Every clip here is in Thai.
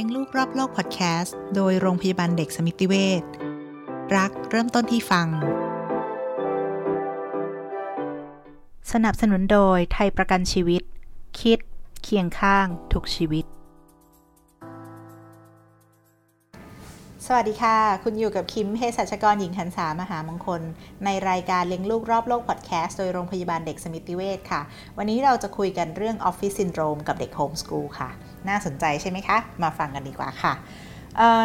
ลี้ยงลูกรอบโลกพอดแคสต์โดยโรงพยาบาลเด็กสมิติเวชรักเริ่มต้นที่ฟัง สนับสนุนโดยไทยประกันชีวิต คิด เคียงข้างทุกชีวิต สวัสดีค่ะ คุณอยู่กับคิมเภสัชกรหญิงหันษามหามงคล ในรายการเลี้ยงลูกรอบโลกพอดแคสต์โดยโรงพยาบาลเด็กสมิติเวชค่ะ วันนี้เราจะคุยกันเรื่องออฟฟิศซินโดรมกับเด็กโฮมสกูลค่ะ น่าสนใจใช่ไหมคะ มาฟังกันดีกว่าค่ะ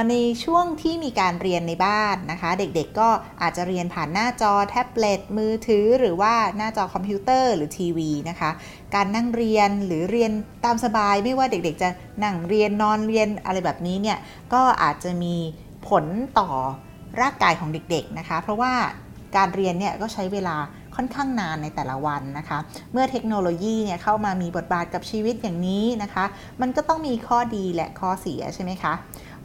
ในช่วงที่มีการเรียนในบ้านนะคะ เด็กๆก็อาจจะเรียนผ่านหน้าจอแท็บเล็ตมือถือ หรือว่าหน้าจอคอมพิวเตอร์หรือทีวีนะคะ การนั่งเรียนหรือเรียนตามสบาย ไม่ว่าเด็กๆ จะนั่งเรียนนอนเรียนอะไรแบบนี้เนี่ยก็อาจจะมี ผลต่อร่างกายของเด็กๆนะคะ เพราะว่าการเรียนเนี่ยก็ใช้เวลาค่อนข้างนานในแต่ละวันนะคะ เมื่อเทคโนโลยีเนี่ยเข้ามามีบทบาทกับชีวิตอย่างนี้นะคะ มันก็ต้องมีข้อดีและข้อเสียใช่ไหมคะ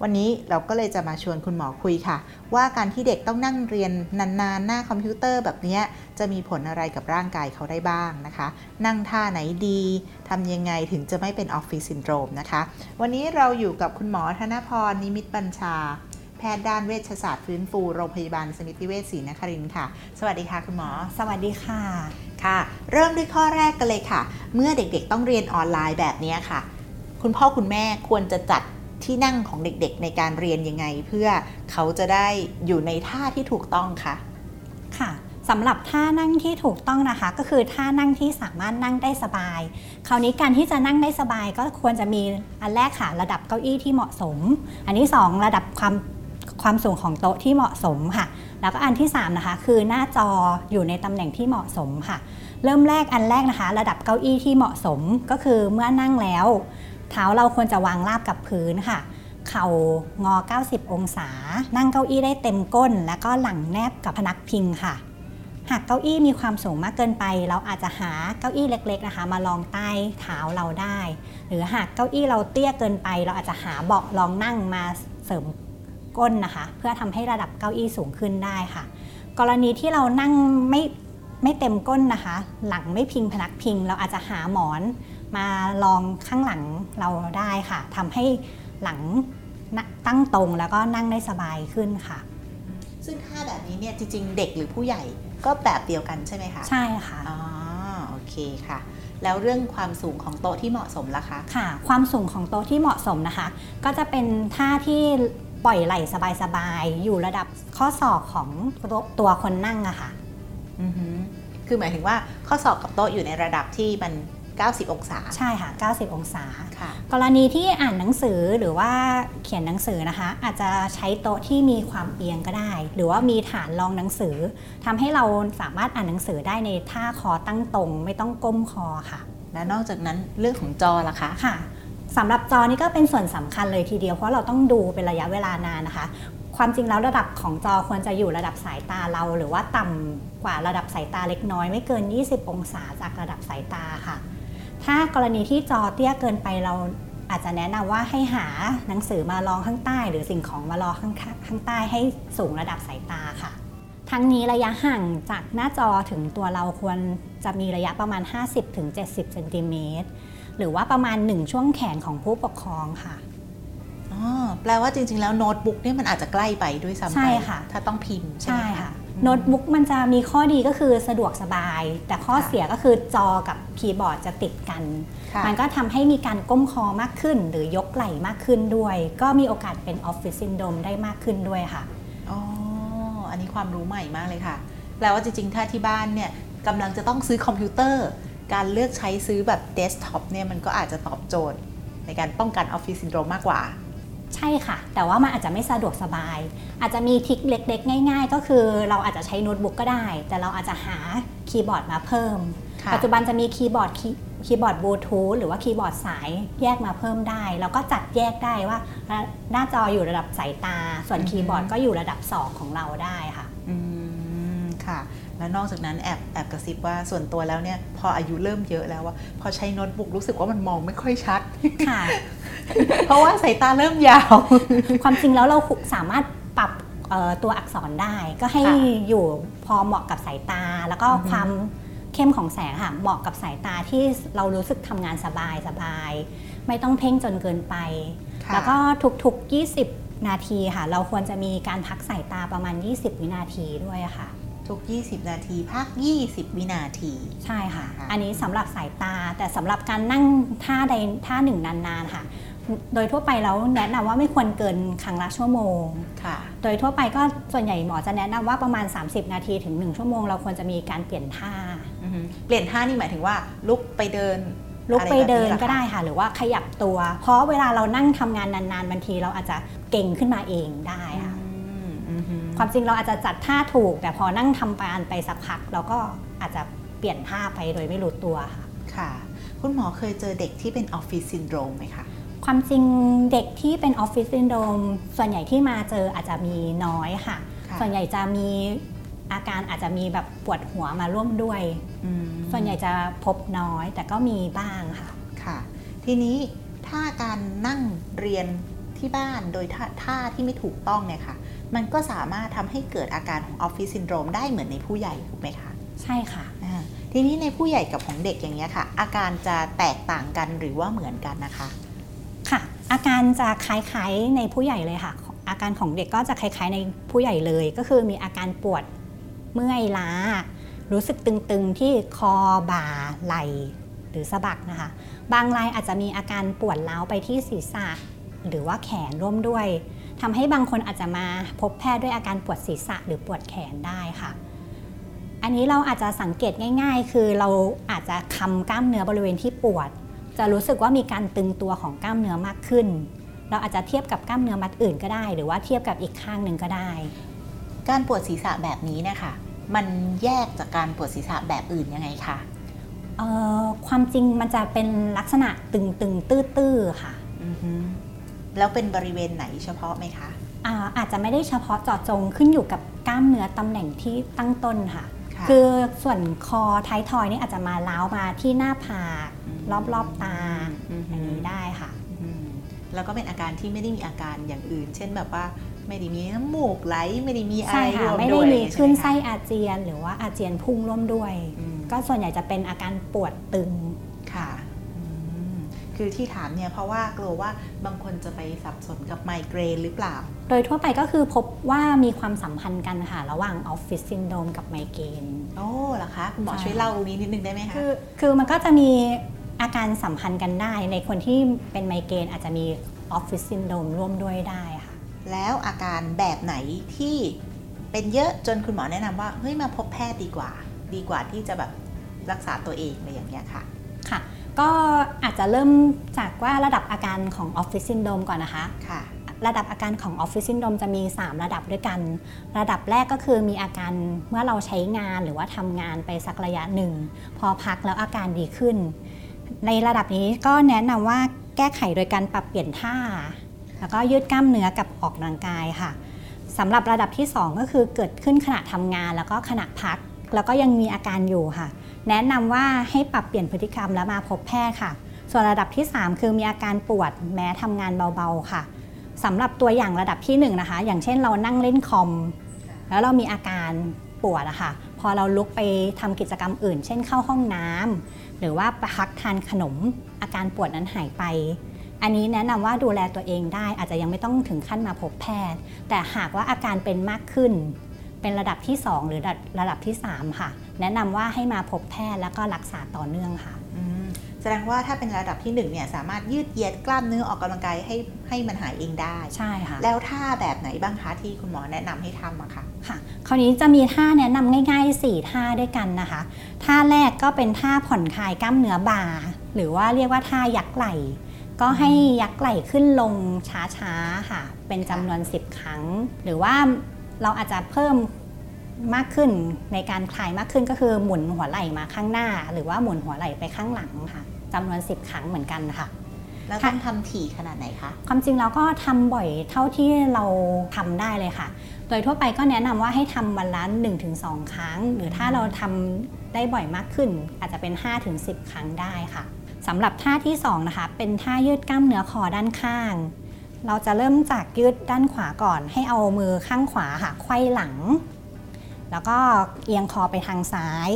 วันนี้เราก็เลยจะมาชวนคุณหมอคุยค่ะ ว่าการที่เด็กต้องนั่งเรียนนานๆ หน้าคอมพิวเตอร์แบบนี้จะมีผลอะไรกับร่างกายเขาได้บ้างนะคะ นั่งท่าไหนดีทำยังไงถึงจะไม่เป็นออฟฟิศซินโดรมนะคะ วันนี้เราอยู่กับคุณหมอธนพรนิมิตบัญชา แพทย์ด้านเวชศาสตร์ฟื้นฟูโรงพยาบาลสมิติเวชศรีนครินทร์ค่ะ สวัสดีค่ะคุณหมอ สวัสดีค่ะค่ะ เริ่มด้วยข้อแรกกันเลยค่ะ เมื่อเด็กๆต้องเรียนออนไลน์แบบนี้ค่ะ คุณพ่อคุณแม่ควรจะจัดที่นั่งของเด็กๆ ในการเรียนยังไง เพื่อเขาจะได้อยู่ในท่าที่ถูกต้องคะค่ะสำหรับท่านั่งที่ถูกต้องนะคะ ก็คือท่านั่งที่สามารถนั่งได้สบาย คราวนี้การที่จะนั่งได้สบายก็ควรจะมีอันแรกค่ะระดับเก้าอี้ที่เหมาะสม อันที่2ระดับความ ความสูงของโต๊ะที่เหมาะสมค่ะ แล้วก็อันที่3นะคะคือหน้าจออยู่ในตำแหน่งที่เหมาะสมค่ะ เริ่มแรกอันแรกนะคะ ระดับเก้าอี้ที่เหมาะสมก็คือเมื่อนั่งแล้ว เท้าเราควรจะวางราบกับพื้นค่ะ เข่างอ 90 องศา นั่งเก้าอี้ได้เต็มก้น แล้วก็หลังแนบกับพนักพิงค่ะหากเก้าอี้มีความสูงมากเกินไป เราอาจจะหาเก้าอี้เล็กๆนะคะ มาลองใต้เท้าเราได้ หรือหากเก้าอี้เราเตี้ยเกินไป เราอาจจะหาเบาะรองนั่งมาเสริม ก้นนะคะ เพื่อทำให้ระดับเก้าอี้สูงขึ้นได้ค่ะ กรณีที่เรานั่งไม่ไม่เต็มก้นนะคะ หลังไม่พิงพนักพิง เราอาจจะหาหมอนมาลองข้างหลังเราได้ค่ะทำให้หลังตั้งตรงแล้วก็นั่งได้สบายขึ้นค่ะ ซึ่งท่าแบบนี้เนี่ยจริงๆ เด็กหรือผู้ใหญ่ก็แบบเดียวกันใช่ไหมคะ ใช่ค่ะอ๋อโอเคค่ะ แล้วเรื่องความสูงของโต๊ะที่เหมาะสมล่ะคะ ค่ะ ความสูงของโต๊ะที่เหมาะสมนะคะ ก็จะเป็นท่าที่ ปล่อยไหล่สบายๆ อยู่ระดับข้อศอกของตัวคนนั่งอะค่ะอือฮึคือหมายถึงว่าข้อศอกกับโต๊ะอยู่ในระดับที่มัน 90 องศา ใช่ค่ะ 90 องศาค่ะกรณีที่อ่านหนังสือหรือว่าเขียนหนังสือนะคะ อาจจะใช้โต๊ะที่มีความเอียงก็ได้ หรือว่ามีฐานรองหนังสือทำให้เราสามารถอ่านหนังสือได้ในท่าคอตั้งตรง ไม่ต้องก้มคอค่ะ และนอกจากนั้นเรื่องของจอล่ะคะค่ะ สำหรับจอนี่ก็เป็นส่วนสำคัญเลยทีเดียวเพราะเราต้องดูเป็นระยะเวลานานนะคะ ความจริงแล้วระดับของจอควรจะอยู่ระดับสายตาเรา หรือว่าต่ำกว่าระดับสายตาเล็กน้อยไม่เกิน 20 องศาจากระดับสายตาค่ะ ถ้ากรณีที่จอเตี้ยเกินไปเราอาจจะแนะนำว่าให้หาหนังสือมารองข้างใต้ หรือสิ่งของมารองข้างข้างใต้ให้สูงระดับสายตาค่ะ ทั้งนี้ระยะห่างจากหน้าจอถึงตัวเราควรจะมีระยะประมาณ 50-70เซนติเมตร หรือว่าประมาณ 1 ช่วงแขนของผู้ปกครองค่ะอ๋อแปลว่าจริง ๆ แล้วโน้ตบุ๊กนี่มันอาจจะใกล้ไปด้วยซ้ำไปใช่ค่ะ ถ้าต้องพิมพ์ใช่ใช่ไหมค่ะโน้ตบุ๊กมันจะมีข้อดีก็คือสะดวกสบาย แต่ข้อเสียก็คือจอกับคีย์บอร์ดจะติดกันค่ะมันก็ทำให้มีการก้มคอมากขึ้น หรือยกไหล่มากขึ้นด้วย ก็มีโอกาสเป็นออฟฟิศซินโดรมได้มากขึ้นด้วยค่ะอ๋ออันนี้ความรู้ใหม่มากเลยค่ะ แปลว่าจริง ๆ ถ้าที่บ้านเนี่ยกำลังจะต้องซื้อคอมพิวเตอร์ การเลือกใช้ซื้อแบบเดสก์ท็อปเนี่ยมันก็อาจจะตอบโจทย์ในการป้องกันออฟฟิศซินโดรมมากกว่า ใช่ค่ะ แต่ว่ามันอาจจะไม่สะดวกสบาย อาจจะมี trick เล็กๆ ง่าย ๆ ก็คือเราอาจจะใช้โน้ตบุ๊กก็ได้ แต่เราอาจจะหาคีย์บอร์ดมาเพิ่มค่ะปัจจุบันจะมีคีย์บอร์ดคีย์คีย์บอร์ดบลูทูธหรือว่าคีย์บอร์ดสายแยกมาเพิ่มได้ แล้วก็จัดแยกได้ว่าหน้าจออยู่ระดับสายตา ส่วนคีย์บอร์ดก็อยู่ระดับสองของเราได้ค่ะ อืม ค่ะ แล้วนอกจากนั้นแอบแอบกระซิบว่าส่วนตัวแล้วเนี่ยพออายุเริ่มเยอะแล้วว่าพอใช้โน้ตบุ๊กรู้สึกว่ามันมองไม่ค่อยชัดค่ะเพราะว่าสายตาเริ่มยาว ความจริงแล้วเราสามารถปรับเอ่อตัวอักษรได้ ก็ให้ค่ะอยู่พอเหมาะกับสายตา แล้วก็อือฮึความเข้เข้มของแสงค่ะเหมาะกับสายตาที่เรารู้สึกทำงานสบายสบาย ไม่ต้องเพ่งจนเกินไป แล้วก็ทุกๆ 20 นาทีค่ะ เราควรจะมีการพักสายตาประมาณ 20 วินาทีด้วยค่ะ ทุก 20 นาที พัก 20 วินาที ใช่ค่ะ อันนี้สำหรับสายตาแต่สำหรับการนั่งท่าใดท่าหนึ่งนานๆค่ะ โดยทั่วไปแล้วแนะนำว่าไม่ควรเกินครั้งละชั่วโมงค่ะ โดยทั่วไปก็ส่วนใหญ่หมอจะแนะนำว่าประมาณ 30 นาทีถึง 1 ชั่วโมง เราควรจะมีการเปลี่ยนท่า เปลี่ยนท่านี่หมายถึงว่าลุกไปเดินลุกไปเดินก็ได้ค่ะ หรือว่าขยับตัว เพราะเวลาเรานั่งทำงานนานๆบางทีเราอาจจะเกร็งขึ้นมาเองได้ค่ะ ความจริงเราอาจจะจัดท่าถูก แต่พอนั่งทำไปอันไปสักพัก เราก็อาจจะเปลี่ยนท่าไปโดยไม่รู้ตัวค่ะ ค่ะ คุณหมอเคยเจอเด็กที่เป็นออฟฟิศซินโดรมไหมคะความจริงเด็กที่เป็นออฟฟิศซินโดรมส่วนใหญ่ที่มาเจออาจจะมีน้อยค่ะ ส่วนใหญ่จะมีอาการอาจจะมีแบบปวดหัวมาร่วมด้วย ส่วนใหญ่จะพบน้อยแต่ก็มีบ้างค่ะ ค่ะ ทีนี้ถ้าการนั่งเรียนที่บ้านโดยท่าท่าที่ไม่ถูกต้องเนี่ยค่ะ มันก็สามารถทำให้เกิดอาการของออฟฟิศซินโดรมได้เหมือนในผู้ใหญ่ถูกไหมคะใช่ค่ะทีนี้ในผู้ใหญ่กับของเด็กอย่างเงี้ยค่ะ อาการจะแตกต่างกันหรือว่าเหมือนกันนะคะ ค่ะ อาการจะคล้ายๆในผู้ใหญ่เลยค่ะ อาการของเด็กก็จะคล้าย ๆ ในผู้ใหญ่เลย ก็คือมีอาการปวดเมื่อยล้า รู้สึกตึงๆที่คอบ่าไหล่หรือสะบักนะคะ บางรายอาจจะมีอาการปวดล้าวไปที่ศีรษะ หรือว่าแขนร่วมด้วย ทำให้บางคนอาจจะมาพบแพทย์ด้วยอาการปวดศีรษะหรือปวดแขนได้ค่ะ อันนี้เราอาจจะสังเกตง่าย ๆ คือเราอาจจะคำกล้ามเนื้อบริเวณที่ปวด จะรู้สึกว่ามีการตึงตัวของกล้ามเนื้อมากขึ้น เราอาจจะเทียบกับกล้ามเนื้อมัดอื่นก็ได้ หรือว่าเทียบกับอีกข้างหนึ่งก็ได้ การปวดศีรษะแบบนี้นะคะมันแยกจากการปวดศีรษะแบบอื่นยังไงคะความจริงมันจะเป็นลักษณะตึงๆตื้อๆค่ะ แล้วเป็นบริเวณไหนเฉพาะไหมคะอาอาจจะไม่ได้เฉพาะเจาะจงขึ้นอยู่กับกล้ามเนื้อตำแหน่งที่ตั้งต้นค่ะ คือส่วนคอท้ายทอยนี่อาจจะมาล้าวมาที่หน้าผากรอบๆตาอย่างนี้ได้ค่ะแล้วก็เป็นอาการที่ไม่ได้มีอาการอย่างอื่น เช่นแบบว่าไม่ได้มีน้ำมูกไหลไม่ได้มีอะไรร่วมด้วยไม่ได้มีขึ้นไส้อาเจียน หรือว่าอาเจียนพุ่งร่วมด้วย ก็ส่วนใหญ่จะเป็นอาการปวดตึงค่ะ คือที่ถามเนี่ยเพราะว่ากลัวว่าบางคนจะไปสับสนกับไมเกรนหรือเปล่า โดยทั่วไปก็คือพบว่ามีความสัมพันธ์กันค่ะระหว่างออฟฟิศซินโดรมกับไมเกรนโอ้เหรอคะคุณหมอช่วยเล่าตรงนี้นิดนึงได้ไหมคะคือคือมันก็จะมีอาการสัมพันธ์กันได้ ในคนที่เป็นไมเกรนอาจจะมีออฟฟิศซินโดรมร่วมด้วยได้ค่ะ แล้วอาการแบบไหนที่เป็นเยอะจนคุณหมอแนะนำว่าเฮ้ยมาพบแพทย์ดีกว่า ดีกว่าที่จะแบบรักษาตัวเองอะไรอย่างเงี้ยค่ะค่ะ ก็อาจจะเริ่มจากว่าระดับอาการของออฟฟิศซินโดรมก่อนนะคะค่ะระดับอาการของออฟฟิศซินโดมจะมี 3 ระดับด้วยกัน ระดับแรกก็คือมีอาการเมื่อเราใช้งานหรือว่าทำงานไปสักระยะหนึ่ง พอพักแล้วอาการดีขึ้น ในระดับนี้ก็แนะนำว่าแก้ไขโดยการปรับเปลี่ยนท่า แล้วก็ยืดกล้ามเนื้อกับออกกำลังกายค่ะสำหรับระดับที่ 2 ก็คือเกิดขึ้นขณะทำงานแล้วก็ขณะพัก แล้วก็ยังมีอาการอยู่ค่ะ แนะนำว่าให้ปรับเปลี่ยนพฤติกรรมแล้วมาพบแพทย์ค่ะ ส่วนระดับที่ 3 คือมีอาการปวดแม้ทำงานเบาๆค่ะสำหรับตัวอย่างระดับที่1นะคะ อย่างเช่นเรานั่งเล่นคอม แล้วเรามีอาการปวดอะคะ่ะ พอเราลุกไปทำกิจกรรมอื่น เช่นเข้าห้องน้ำหรือว่าพักทานขนม อาการปวดนั้นหายไป อันนี้แนะนำว่าดูแลตัวเองได้อาจจะยังไม่ต้องถึงขั้นมาพบแพทย์ แต่หากว่าอาการเป็นมากขึ้น เป็นระดับที่ 2 หรือระดับที่ 3 ค่ะ แนะนำว่าให้มาพบแพทย์แล้วก็รักษาต่อเนื่องค่ะแสดงว่าถ้าเป็นระดับที่1เนี่ยสามารถยืดเหยียดกล้ามเนื้อออกกำลังกายให้ให้มันหายเองได้ใช่ค่ะแล้วท่าแบบไหนบ้างคะที่คุณหมอแนะนำให้ทำอะคะค่ะ คราวนี้จะมีท่าแนะนำง่ายๆ 4 ท่าด้วยกันนะคะ ท่าแรกก็เป็นท่าผ่อนคลายกล้ามเนื้อบ่าหรือว่าเรียกว่าท่ายักไหล่ ก็ให้ยักไหล่ขึ้นลงช้าๆค่ะ เป็นจำนวน 10 ครั้ง หรือว่าเราอาจจะเพิ่ม มากขึ้นในการคลายมากขึ้นก็คือหมุนหัวไหล่มาข้างหน้า หรือว่าหมุนหัวไหล่ไปข้างหลังค่ะจำนวน 10 ครั้งเหมือนกันค่ะแล้วต้องทำถี่ขนาดไหนคะ ความจริงเราก็ทำบ่อยเท่าที่เราทำได้เลยค่ะ โดยทั่วไปก็แนะนำว่าให้ทำวันละ1-2 ครั้ง หรือถ้าเราทำได้บ่อยมากขึ้น อาจจะเป็น 5-10 ครั้งได้ค่ะสำหรับท่าที่2นะคะ เป็นท่ายืดกล้ามเนื้อคอด้านข้าง เราจะเริ่มจากยืดด้านขวาก่อน ให้เอามือข้างขวาค่ะไขว้หลัง แล้วก็เอียงคอไปทางซ้าย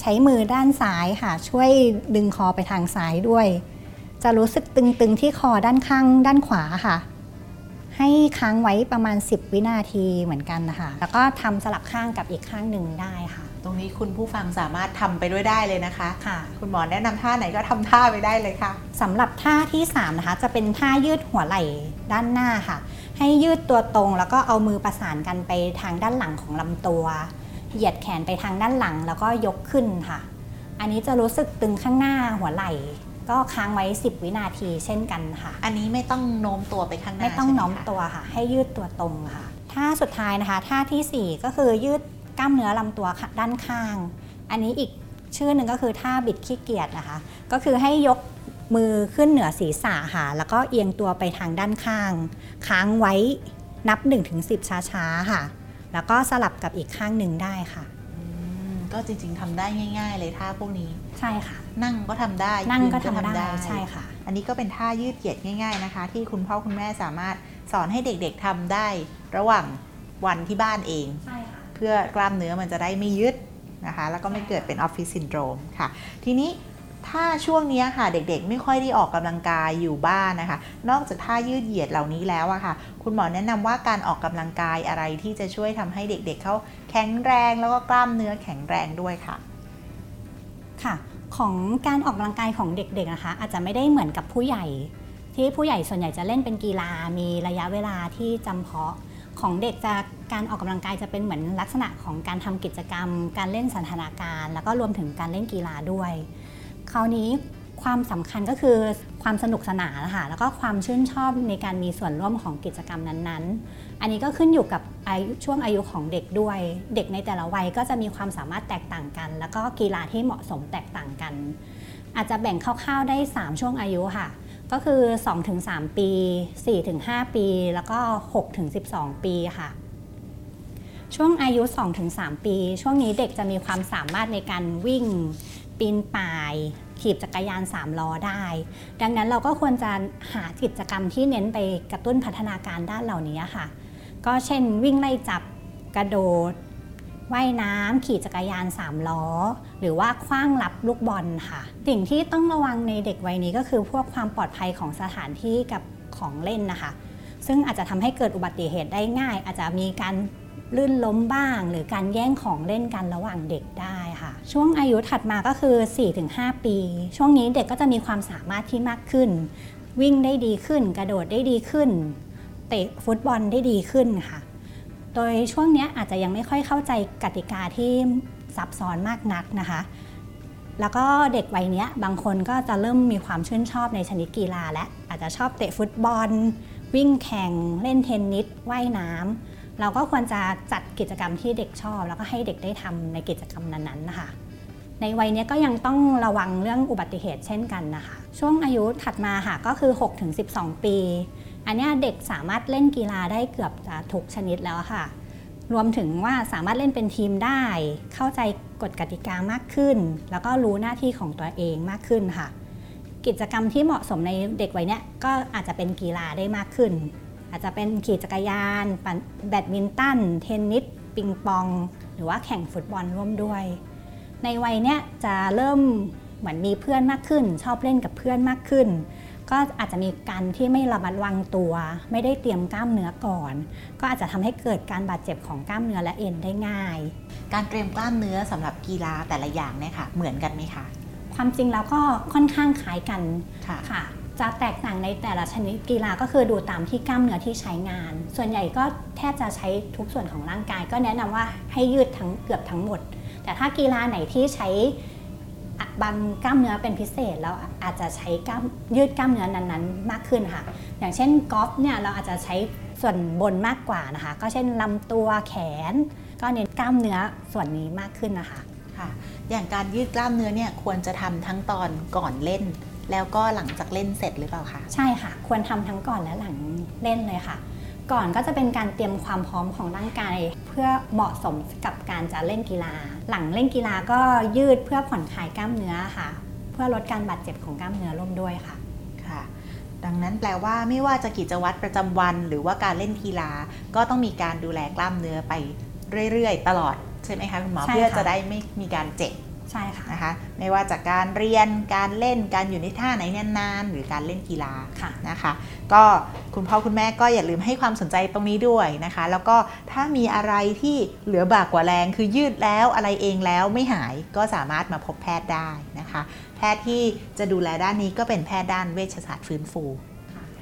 ใช้มือด้านซ้ายค่ะ ช่วยดึงคอไปทางซ้ายด้วย จะรู้สึกตึงๆที่คอด้านข้างด้านขวาค่ะ ให้ค้างไว้ประมาณ 10 วินาทีเหมือนกันนะคะ แล้วก็ทำสลับข้างกับอีกข้างหนึ่งได้ค่ะ ตรงนี้คุณผู้ฟังสามารถทำไปด้วยได้เลยนะคะค่ะ คุณหมอแนะนำท่าไหนก็ทำท่าไปได้เลยค่ะสำหรับท่าที่ 3 นะคะ จะเป็นท่ายืดหัวไหล่ด้านหน้าค่ะ ให้ยืดตัวตรง แล้วก็เอามือประสานกันไปทางด้านหลังของลำตัว เหยียดแขนไปทางด้านหลังแล้วก็ยกขึ้นค่ะ อันนี้จะรู้สึกตึงข้างหน้าหัวไหล่ก็ค้างไว้ 10 วินาทีเช่นกันค่ะ อันนี้ไม่ต้องโน้มตัวไปข้างหน้าไม่ต้องใช่หโน้มคะตัวค่ะ ให้ยืดตัวตรงค่ะ ท่าสุดท้ายนะคะ ท่าทีสี่4 ก็คือยืดกล้ามเนื้อลำตัวค่ะด้านข้าง อันนี้อีกชื่อหนึ่งก็คือท่าบิดขี้เกียจนะคะ ก็คือให้ยก มือขึ้นเหนือศีรษะค่ะ แล้วก็เอียงตัวไปทางด้านข้าง ค้างไว้นับ 1-10 ช้าๆ ค่ะ แล้วก็สลับกับอีกข้างหนึ่งได้ค่ะอืมก็จริงๆทำได้ง่าย ๆ เลยท่าพวกนี้ ใช่ค่ะ นั่งก็ทำได้นั่งก็ยืทำได้ใช่ค่ะ อันนี้ก็เป็นท่ายืดเหยียดง่าย ๆนะคะ ที่คุณพ่อคุณแม่สามารถสอนให้เด็กๆทำได้ ระหว่างวันที่บ้านเอง ใช่ค่ะ เพื่อกล้ามเนื้อมันจะได้ไม่ยึดนะคะ แล้วก็ไม่เกิดเป็นออฟฟิศซินโดรมค่ะ ทีนี้ ถ้าช่วงนี้ค่ะเด็กๆ ไม่ค่อยได้ออกกำลังกายอยู่บ้านนะคะ นอกจากท่ายืดเหยียดเหล่านี้แล้วอะค่ะ คุณหมอแนะนำว่าการออกกำลังกายอะไรที่จะช่วยทำให้เด็กๆเขาแข็งแรงแล้วก็กล้ามเนื้อแข็งแรงด้วยค่ะ ค่ะ ของการออกกำลังกายของเด็กๆนะคะ อาจจะไม่ได้เหมือนกับผู้ใหญ่ ที่ผู้ใหญ่ส่วนใหญ่จะเล่นเป็นกีฬามีระยะเวลาที่จำเพาะของเด็กจะการออกกำลังกายจะเป็นเหมือนลักษณะของการทำกิจกรรม การเล่นสันทนาการ แล้วก็รวมถึงการเล่นกีฬาด้วย คราวนี้ความสำคัญก็คือความสนุกสนานนะคะแล้วก็ความชื่นชอบในการมีส่วนร่วมของกิจกรรมนั้นๆ อันนี้ก็ขึ้นอยู่กับอายุช่วงอายุของเด็กด้วย เด็กในแต่ละวัยก็จะมีความสามารถแตกต่างกัน แล้วก็กีฬาที่เหมาะสมแตกต่างกัน อาจจะแบ่งคร่าวๆได้ 3 ช่วงอายุค่ะ ก็คือ 2-3 ปี 4-5 ปี แล้วก็ 6-12 ปีค่ะช่วงอายุ 2-3 ปี ช่วงนี้เด็กจะมีความสามารถในการวิ่ง ปีนป่าย ขี่จักรยาน 3 ล้อได้ ดังนั้นเราก็ควรจะหากิจกรรมที่เน้นไปกระตุ้นพัฒนาการด้านเหล่านี้ค่ะ ก็เช่นวิ่งไล่จับกระโดดว่ายน้ำขี่จักรยาน 3 ล้อ หรือว่าคว้างรับลูกบอลค่ะ สิ่งที่ต้องระวังในเด็กวัยนี้ก็คือพวกความปลอดภัยของสถานที่กับของเล่นนะคะ ซึ่งอาจจะทำให้เกิดอุบัติเหตุได้ง่าย อาจจะมีการลื่นล้มบ้าง หรือการแย่งของเล่นกันระหว่างเด็กได้ ช่วงอายุถัดมาก็คือ 4-5 ปี ช่วงนี้เด็กก็จะมีความสามารถที่มากขึ้น วิ่งได้ดีขึ้น กระโดดได้ดีขึ้น เตะฟุตบอลได้ดีขึ้นค่ะ โดยช่วงนี้อาจจะยังไม่ค่อยเข้าใจกติกาที่ซับซ้อนมากนักนะคะ แล้วก็เด็กวัยนี้บางคนก็จะเริ่มมีความชื่นชอบในชนิดกีฬาและอาจจะชอบเตะฟุตบอล วิ่งแข่งเล่นเทนนิสว่ายน้ำ เราก็ควรจะจัดกิจกรรมที่เด็กชอบ แล้วก็ให้เด็กได้ทำในกิจกรรมนั้นๆนะคะในวัยนี้ก็ยังต้องระวังเรื่องอุบัติเหตุเช่นกันนะคะ ช่วงอายุถัดมาค่ะก็คือ 6-12 ปี อันนี้เด็กสามารถเล่นกีฬาได้เกือบจะทุกชนิดแล้วค่ะ รวมถึงว่าสามารถเล่นเป็นทีมได้ เข้าใจกฎกติกามากขึ้น แล้วก็รู้หน้าที่ของตัวเองมากขึ้นค่ะ กิจกรรมที่เหมาะสมในเด็กวัยนี้ก็อาจจะเป็นกีฬาได้มากขึ้น อาจจะเป็นขี่จักรยานปั่นแบดมินตัน เทนนิสปิงปอง หรือว่าแข่งฟุตบอลร่วมด้วย ในวัยเนี้ยจะเริ่มเหมือนมีเพื่อนมากขึ้น ชอบเล่นกับเพื่อนมากขึ้น ก็อาจจะมีการที่ไม่ระมัดระวังตัว ไม่ได้เตรียมกล้ามเนื้อก่อน ก็อาจจะทำให้เกิดการบาดเจ็บของกล้ามเนื้อและเอ็นได้ง่าย การเตรียมกล้ามเนื้อสำหรับกีฬาแต่ละอย่างเนี่ยค่ะ เหมือนกันไหมคะความจริงแล้วก็ค่อนข้างคล้ายกันค่ะค่ะ จะแตกต่างในแต่ละชนิดกีฬาก็คือดูตามที่กล้ามเนื้อที่ใช้งาน ส่วนใหญ่ก็แทบจะใช้ทุกส่วนของร่างกาย ก็แนะนำว่าให้ยืดทั้งเกือบทั้งหมด แต่ถ้ากีฬาไหนที่ใช้บางกล้ามเนื้อเป็นพิเศษแล้วอาจจะใช้กล้ามยืดกล้ามเนื้อนั้นๆ มากขึ้นค่ะ อย่างเช่นกอล์ฟเนี่ยเราอาจจะใช้ส่วนบนมากกว่านะคะ ก็เช่นลำตัวแขน ก็เน้นกล้ามเนื้อส่วนนี้มากขึ้นนะคะค่ะอย่างการยืดกล้ามเนื้อเนี่ยควรจะทำทั้งตอนก่อนเล่น แล้วก็หลังจากเล่นเสร็จหรือเปล่าคะใช่ค่ะ ควรทำทั้งก่อนและหลังเล่นเลยค่ะ ก่อนก็จะเป็นการเตรียมความพร้อมของร่างกาย เพื่อเหมาะสมกับการจะเล่นกีฬา หลังเล่นกีฬาก็ยืดเพื่อผ่อนคลายกล้ามเนื้อค่ะ เพื่อลดการบาดเจ็บของกล้ามเนื้อร่วมด้วยค่ะค่ะ ดังนั้นแปลว่าไม่ว่าจะกิจวัตรประจำวัน หรือว่าการเล่นกีฬาก็ต้องมีการดูแลกล้ามเนื้อไปเรื่อยๆ ตลอดใช่ไหมคะคุณหมอใช่ค่ะเพื่อจะได้ไม่มีการเจ็บ ใช่ค่ะนะคะไม่ว่าจากการเรียนการเล่นการอยู่ในท่าไหนนานๆหรือการเล่นกีฬาค่ะนะคะ ก็คุณพ่อคุณแม่ก็อย่าลืมให้ความสนใจตรงนี้ด้วยนะคะ แล้วก็ถ้ามีอะไรที่เหลือบากกว่าแรงคือยืดแล้วอะไรเองแล้วไม่หายก็สามารถมาพบแพทย์ได้นะคะ แพทย์ที่จะดูแลด้านนี้ก็เป็นแพทย์ด้านเวชศาสตร์ฟื้นฟู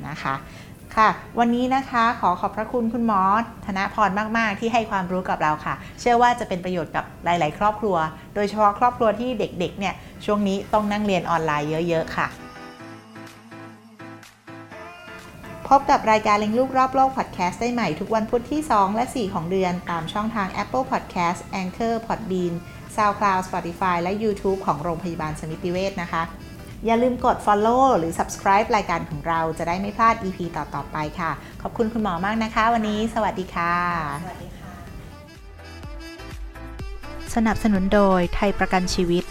นะคะ ค่ะ วันนี้นะคะขอขอบพระคุณคุณหมอธนพรมาก ๆ ที่ให้ความรู้กับเราค่ะ เชื่อว่าจะเป็นประโยชน์กับหลาย ๆ ครอบครัว โดยเฉพาะครอบครัวที่เด็ก ๆ เนี่ยช่วงนี้ต้องนั่งเรียนออนไลน์เยอะ ๆ ค่ะ พบกับรายการเลี้ยงลูกรอบโลกพอดแคสต์ได้ใหม่ทุกวันพุธที่ 2 และ 4 ของเดือนตามช่องทาง Apple Podcast Anchor Podbean SoundCloud Spotify และ YouTube ของโรงพยาบาลสมิติเวชนะคะ อย่าลืมกด follow หรือ subscribe รายการของเราจะได้ไม่พลาด EP ต่อ ๆ ไปค่ะ ขอบคุณคุณหมอมากนะคะ วันนี้สวัสดีค่ะ สวัสดีค่ะ สนับสนุนโดยไทยประกันชีวิต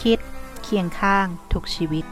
คิด เคียงข้าง ทุกชีวิต